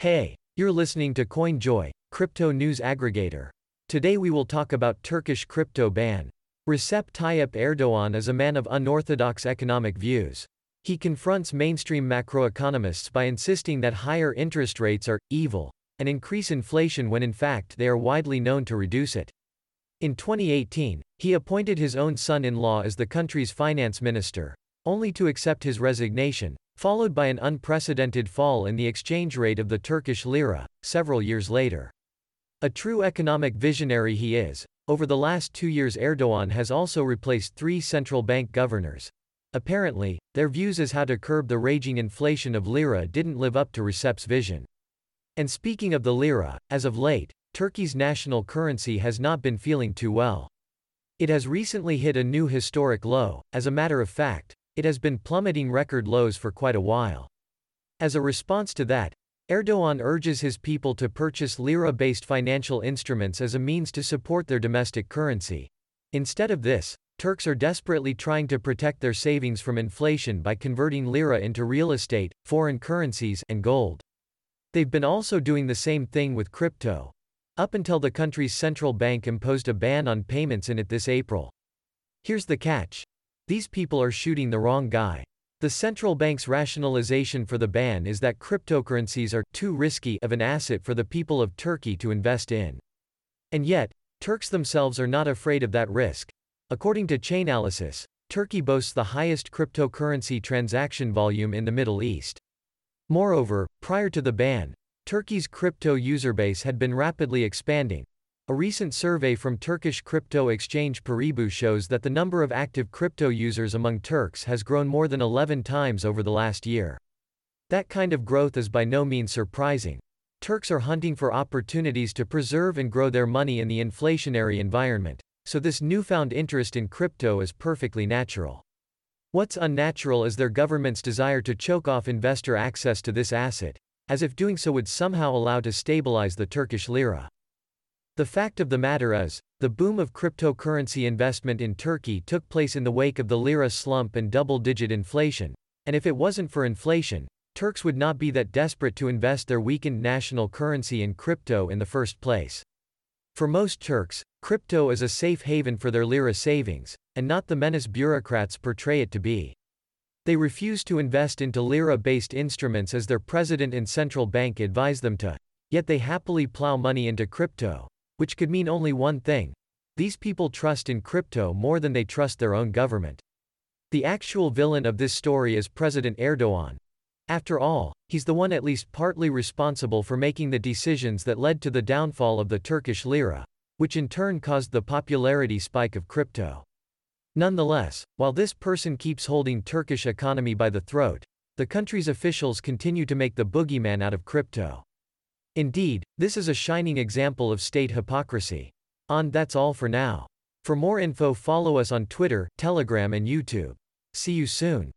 Hey, you're listening to CoinJoy, crypto news aggregator. Today we will talk about Turkish crypto ban. Recep Tayyip Erdogan is a man of unorthodox economic views. He confronts mainstream macroeconomists by insisting that higher interest rates are evil and increase inflation when in fact they are widely known to reduce it. In 2018, he appointed his own son-in-law as the country's finance minister, only to accept his resignation, followed by an unprecedented fall in the exchange rate of the Turkish lira, several years later. A true economic visionary he is, over the last two years Erdogan has also replaced three central bank governors. Apparently, their views as how to curb the raging inflation of lira didn't live up to Recep's vision. And speaking of the lira, as of late, Turkey's national currency has not been feeling too well. It has recently hit a new historic low, as a matter of fact, it has been plummeting record lows for quite a while. As a response to that, Erdogan urges his people to purchase lira-based financial instruments as a means to support their domestic currency. Instead of this, Turks are desperately trying to protect their savings from inflation by converting lira into real estate, foreign currencies, and gold. They've been also doing the same thing with crypto. Up until the country's central bank imposed a ban on payments in it this April. Here's the catch. These people are shooting the wrong guy. The central bank's rationalization for the ban is that cryptocurrencies are too risky of an asset for the people of Turkey to invest in. And yet, Turks themselves are not afraid of that risk. According to Chainalysis, Turkey boasts the highest cryptocurrency transaction volume in the Middle East. Moreover, prior to the ban, Turkey's crypto user base had been rapidly expanding, a recent survey from Turkish crypto exchange Paribu shows that the number of active crypto users among Turks has grown more than 11 times over the last year. That kind of growth is by no means surprising. Turks are hunting for opportunities to preserve and grow their money in the inflationary environment, so this newfound interest in crypto is perfectly natural. What's unnatural is their government's desire to choke off investor access to this asset, as if doing so would somehow allow to stabilize the Turkish lira. The fact of the matter is, the boom of cryptocurrency investment in Turkey took place in the wake of the lira slump and double-digit inflation, and if it wasn't for inflation, Turks would not be that desperate to invest their weakened national currency in crypto in the first place. For most Turks, crypto is a safe haven for their lira savings, and not the menace bureaucrats portray it to be. They refuse to invest into lira-based instruments as their president and central bank advise them to, yet they happily plow money into crypto, which could mean only one thing. These people trust in crypto more than they trust their own government. The actual villain of this story is President Erdogan. After all, he's the one at least partly responsible for making the decisions that led to the downfall of the Turkish lira, which in turn caused the popularity spike of crypto. Nonetheless, while this person keeps holding Turkish economy by the throat, the country's officials continue to make the boogeyman out of crypto. Indeed, this is a shining example of state hypocrisy. On that's all for now. For more info follow us on Twitter, Telegram and YouTube. See you soon.